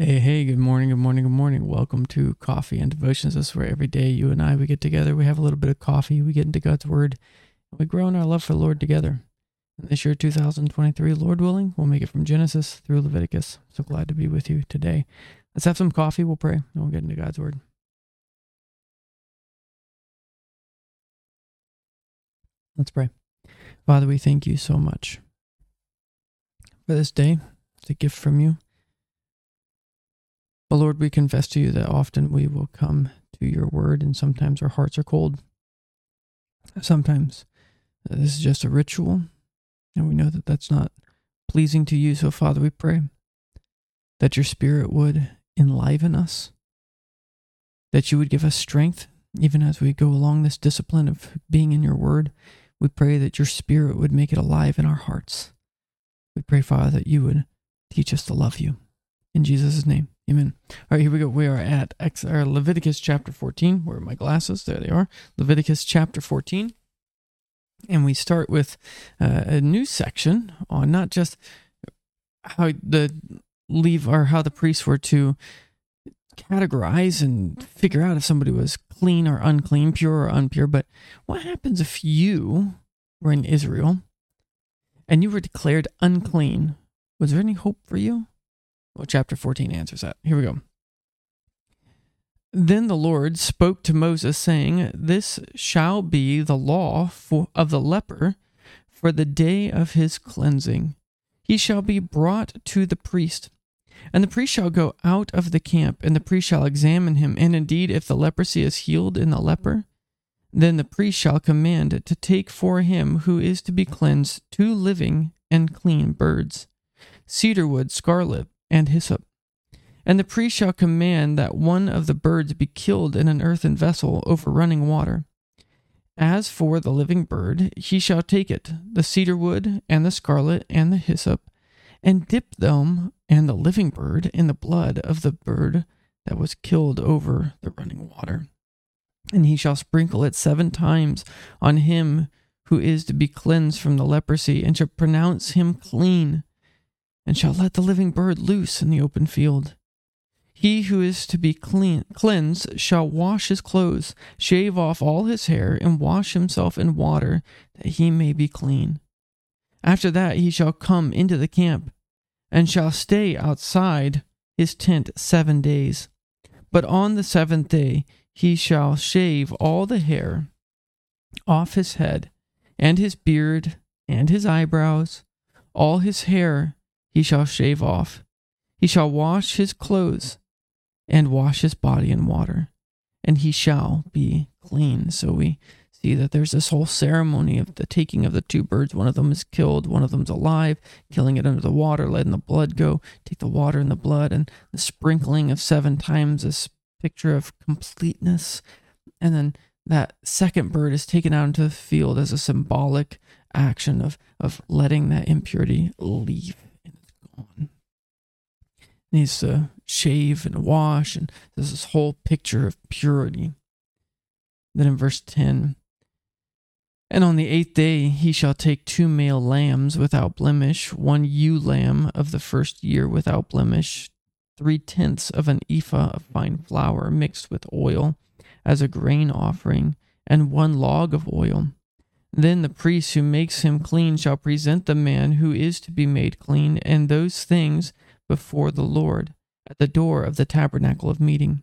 Hey, hey, good morning, good morning, good morning. Welcome to Coffee and Devotions. This is where every day you and I, we get together, we have a little bit of coffee, we get into God's Word, we grow in our love for the Lord together. And this year, 2023, Lord willing, we'll make it from Genesis through Leviticus. So glad to be with you today. Let's have some coffee, we'll pray, and we'll get into God's Word. Let's pray. Father, we thank you so much for this day. It's a gift from you. But Lord, we confess to you that often we will come to your word, and sometimes our hearts are cold. Sometimes uh, this is just a ritual, and we know that that's not pleasing to you. So, Father, we pray that your spirit would enliven us, that you would give us strength, even as we go along this discipline of being in your word. We pray that your spirit would make it alive in our hearts. We pray, Father, that you would teach us to love you. In Jesus' name. Amen. All right, here we go. We are at Leviticus chapter 14. Where are my glasses? There they are. Leviticus chapter 14. And we start with uh, a new section on not just how the leave or how the priests were to categorize and figure out if somebody was clean or unclean, pure or unpure, but what happens if you were in Israel and you were declared unclean? Was there any hope for you? Well, chapter 14 answers that. Here we go. Then the Lord spoke to Moses, saying, This shall be the law for, of the leper for the day of his cleansing. He shall be brought to the priest. And the priest shall go out of the camp, and the priest shall examine him. And indeed, if the leprosy is healed in the leper, then the priest shall command to take for him who is to be cleansed two living and clean birds, cedar wood, scarlet, and hyssop. And the priest shall command that one of the birds be killed in an earthen vessel over running water. As for the living bird, he shall take it, the cedar wood, and the scarlet, and the hyssop, and dip them and the living bird in the blood of the bird that was killed over the running water. And he shall sprinkle it seven times on him who is to be cleansed from the leprosy, and shall pronounce him clean and shall let the living bird loose in the open field. He who is to be clean, cleansed shall wash his clothes, shave off all his hair, and wash himself in water, that he may be clean. After that he shall come into the camp, and shall stay outside his tent seven days. But on the seventh day he shall shave all the hair off his head, and his beard, and his eyebrows, all his hair he shall shave off. He shall wash his clothes and wash his body in water, and he shall be clean. So we see that there's this whole ceremony of the taking of the two birds. One of them is killed, one of them's alive, killing it under the water, letting the blood go, take the water and the blood, and the sprinkling of seven times this picture of completeness. And then that second bird is taken out into the field as a symbolic action of, of letting that impurity leave on. Needs to shave and wash, and there's this whole picture of purity. Then in verse 10, and on the eighth day he shall take two male lambs without blemish, one ewe lamb of the first year without blemish, three tenths of an ephah of fine flour mixed with oil as a grain offering, and one log of oil. Then the priest who makes him clean shall present the man who is to be made clean and those things before the Lord at the door of the tabernacle of meeting.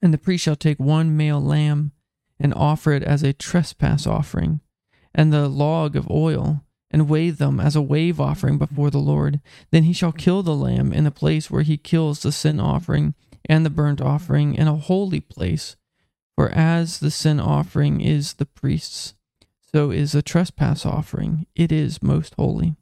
And the priest shall take one male lamb and offer it as a trespass offering, and the log of oil, and weigh them as a wave offering before the Lord. Then he shall kill the lamb in the place where he kills the sin offering and the burnt offering in a holy place, for as the sin offering is the priest's so is a trespass offering. It is most holy.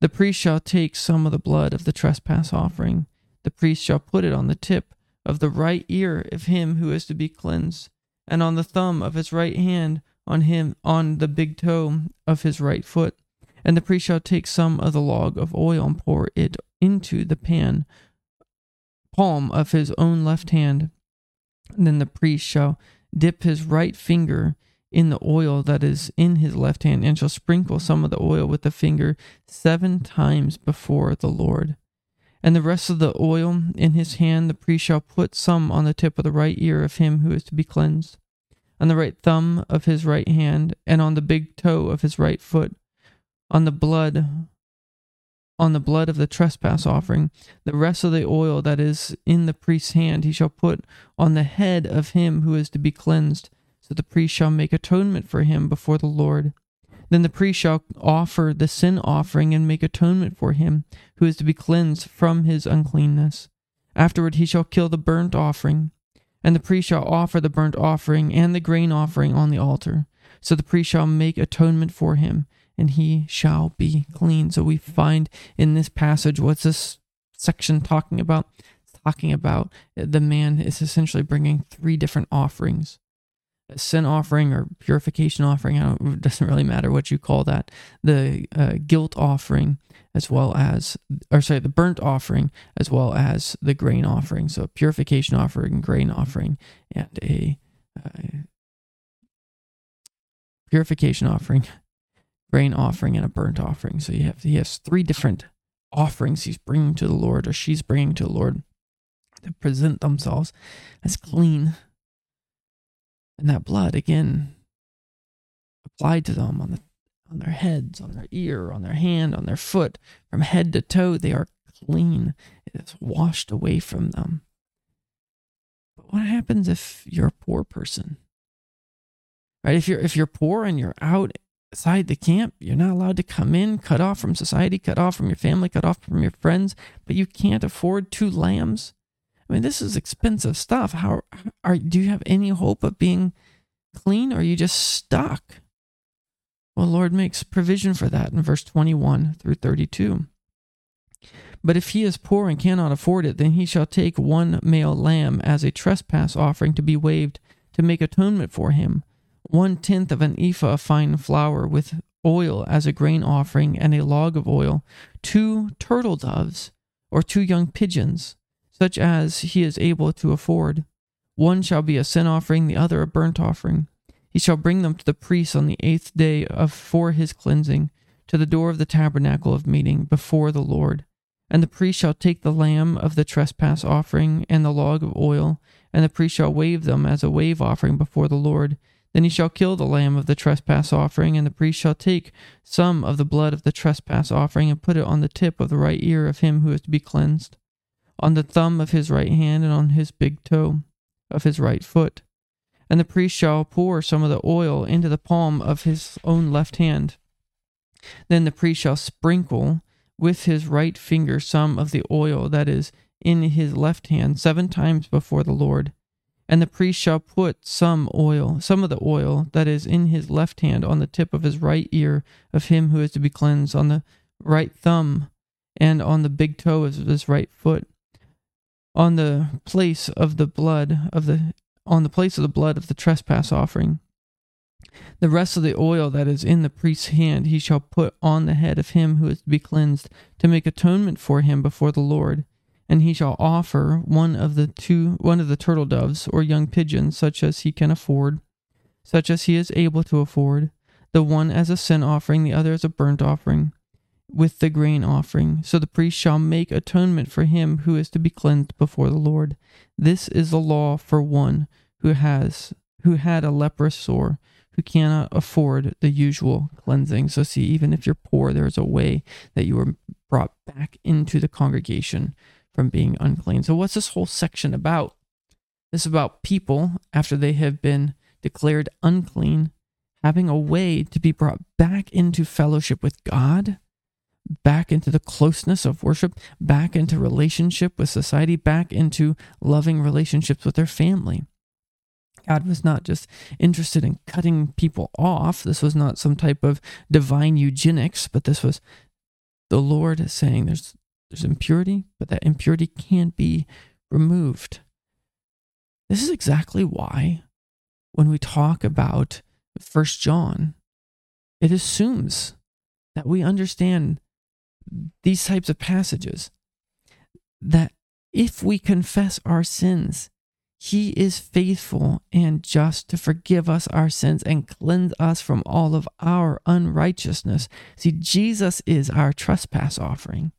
The priest shall take some of the blood of the trespass offering. The priest shall put it on the tip of the right ear of him who is to be cleansed, and on the thumb of his right hand, on him on the big toe of his right foot. And the priest shall take some of the log of oil and pour it into the pan, palm of his own left hand. And then the priest shall dip his right finger in the oil that is in his left hand, and shall sprinkle some of the oil with the finger seven times before the Lord. And the rest of the oil in his hand, the priest shall put some on the tip of the right ear of him who is to be cleansed, on the right thumb of his right hand, and on the big toe of his right foot, on the blood on the blood of the trespass offering. The rest of the oil that is in the priest's hand he shall put on the head of him who is to be cleansed, so the priest shall make atonement for him before the Lord. Then the priest shall offer the sin offering and make atonement for him who is to be cleansed from his uncleanness. Afterward he shall kill the burnt offering, and the priest shall offer the burnt offering and the grain offering on the altar. So the priest shall make atonement for him, and he shall be clean. So we find in this passage, what's this section talking about? It's talking about the man is essentially bringing three different offerings sin offering or purification offering. it doesn't really matter what you call that. The uh, guilt offering, as well as, or sorry, the burnt offering, as well as the grain offering. So, purification offering, grain offering, and a uh, purification offering, grain offering, and a burnt offering. So, you have he has three different offerings he's bringing to the Lord, or she's bringing to the Lord, to present themselves as clean and that blood again applied to them on the on their heads, on their ear, on their hand, on their foot, from head to toe, they are clean. It is washed away from them. But what happens if you're a poor person? Right? If you're if you're poor and you're outside the camp, you're not allowed to come in, cut off from society, cut off from your family, cut off from your friends, but you can't afford two lambs I mean, this is expensive stuff. How are do you have any hope of being clean or are you just stuck? Well, Lord makes provision for that in verse 21 through 32. But if he is poor and cannot afford it, then he shall take one male lamb as a trespass offering to be waved to make atonement for him, one tenth of an ephah of fine flour with oil as a grain offering, and a log of oil, two turtle doves, or two young pigeons, such as he is able to afford. One shall be a sin offering, the other a burnt offering. He shall bring them to the priest on the eighth day of for his cleansing, to the door of the tabernacle of meeting, before the Lord. And the priest shall take the lamb of the trespass offering and the log of oil, and the priest shall wave them as a wave offering before the Lord. Then he shall kill the lamb of the trespass offering, and the priest shall take some of the blood of the trespass offering and put it on the tip of the right ear of him who is to be cleansed on the thumb of his right hand and on his big toe of his right foot. And the priest shall pour some of the oil into the palm of his own left hand. Then the priest shall sprinkle with his right finger some of the oil that is in his left hand seven times before the Lord. And the priest shall put some oil, some of the oil that is in his left hand on the tip of his right ear of him who is to be cleansed, on the right thumb, and on the big toe of his right foot on the place of the blood of the on the place of the blood of the trespass offering. The rest of the oil that is in the priest's hand he shall put on the head of him who is to be cleansed, to make atonement for him before the Lord. And he shall offer one of the two one of the turtle doves or young pigeons, such as he can afford, such as he is able to afford, the one as a sin offering, the other as a burnt offering with the grain offering. So the priest shall make atonement for him who is to be cleansed before the Lord. This is the law for one who has who had a leprous sore, who cannot afford the usual cleansing. So see, even if you're poor, there's a way that you are brought back into the congregation from being unclean. So what's this whole section about? This is about people after they have been declared unclean having a way to be brought back into fellowship with God back into the closeness of worship, back into relationship with society, back into loving relationships with their family. God was not just interested in cutting people off. This was not some type of divine eugenics, but this was the Lord saying there's there's impurity, but that impurity can't be removed. This is exactly why when we talk about First John, it assumes that we understand these types of passages that if we confess our sins, he is faithful and just to forgive us our sins and cleanse us from all of our unrighteousness. See, Jesus is our trespass offering.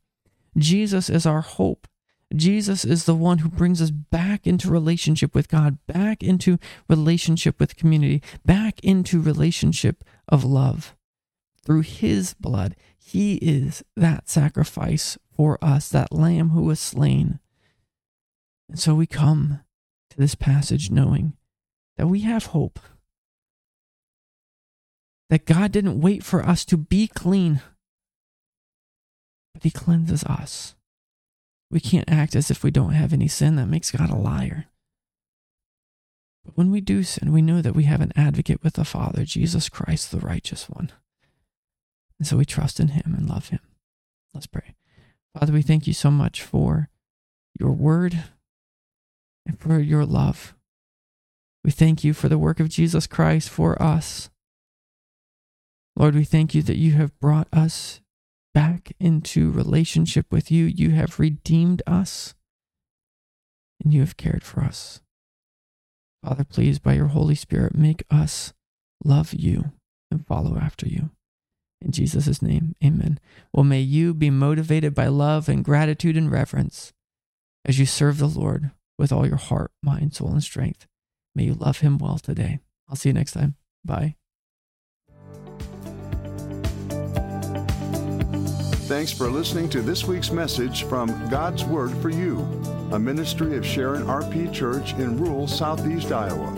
Jesus is our hope. Jesus is the one who brings us back into relationship with God, back into relationship with community, back into relationship of love. Through his blood, he is that sacrifice for us, that lamb who was slain. And so we come to this passage knowing that we have hope. That God didn't wait for us to be clean, but He cleanses us. We can't act as if we don't have any sin. That makes God a liar. But when we do sin, we know that we have an advocate with the Father, Jesus Christ, the righteous one. And so we trust in Him and love Him. Let's pray. Father, we thank you so much for your word and for your love. We thank you for the work of Jesus Christ for us. Lord, we thank you that you have brought us back into relationship with you. You have redeemed us and you have cared for us. Father, please, by your Holy Spirit, make us love you and follow after you. In Jesus' name, amen. Well, may you be motivated by love and gratitude and reverence as you serve the Lord with all your heart, mind, soul, and strength. May you love him well today. I'll see you next time. Bye. Thanks for listening to this week's message from God's Word for You, a ministry of Sharon RP Church in rural southeast Iowa.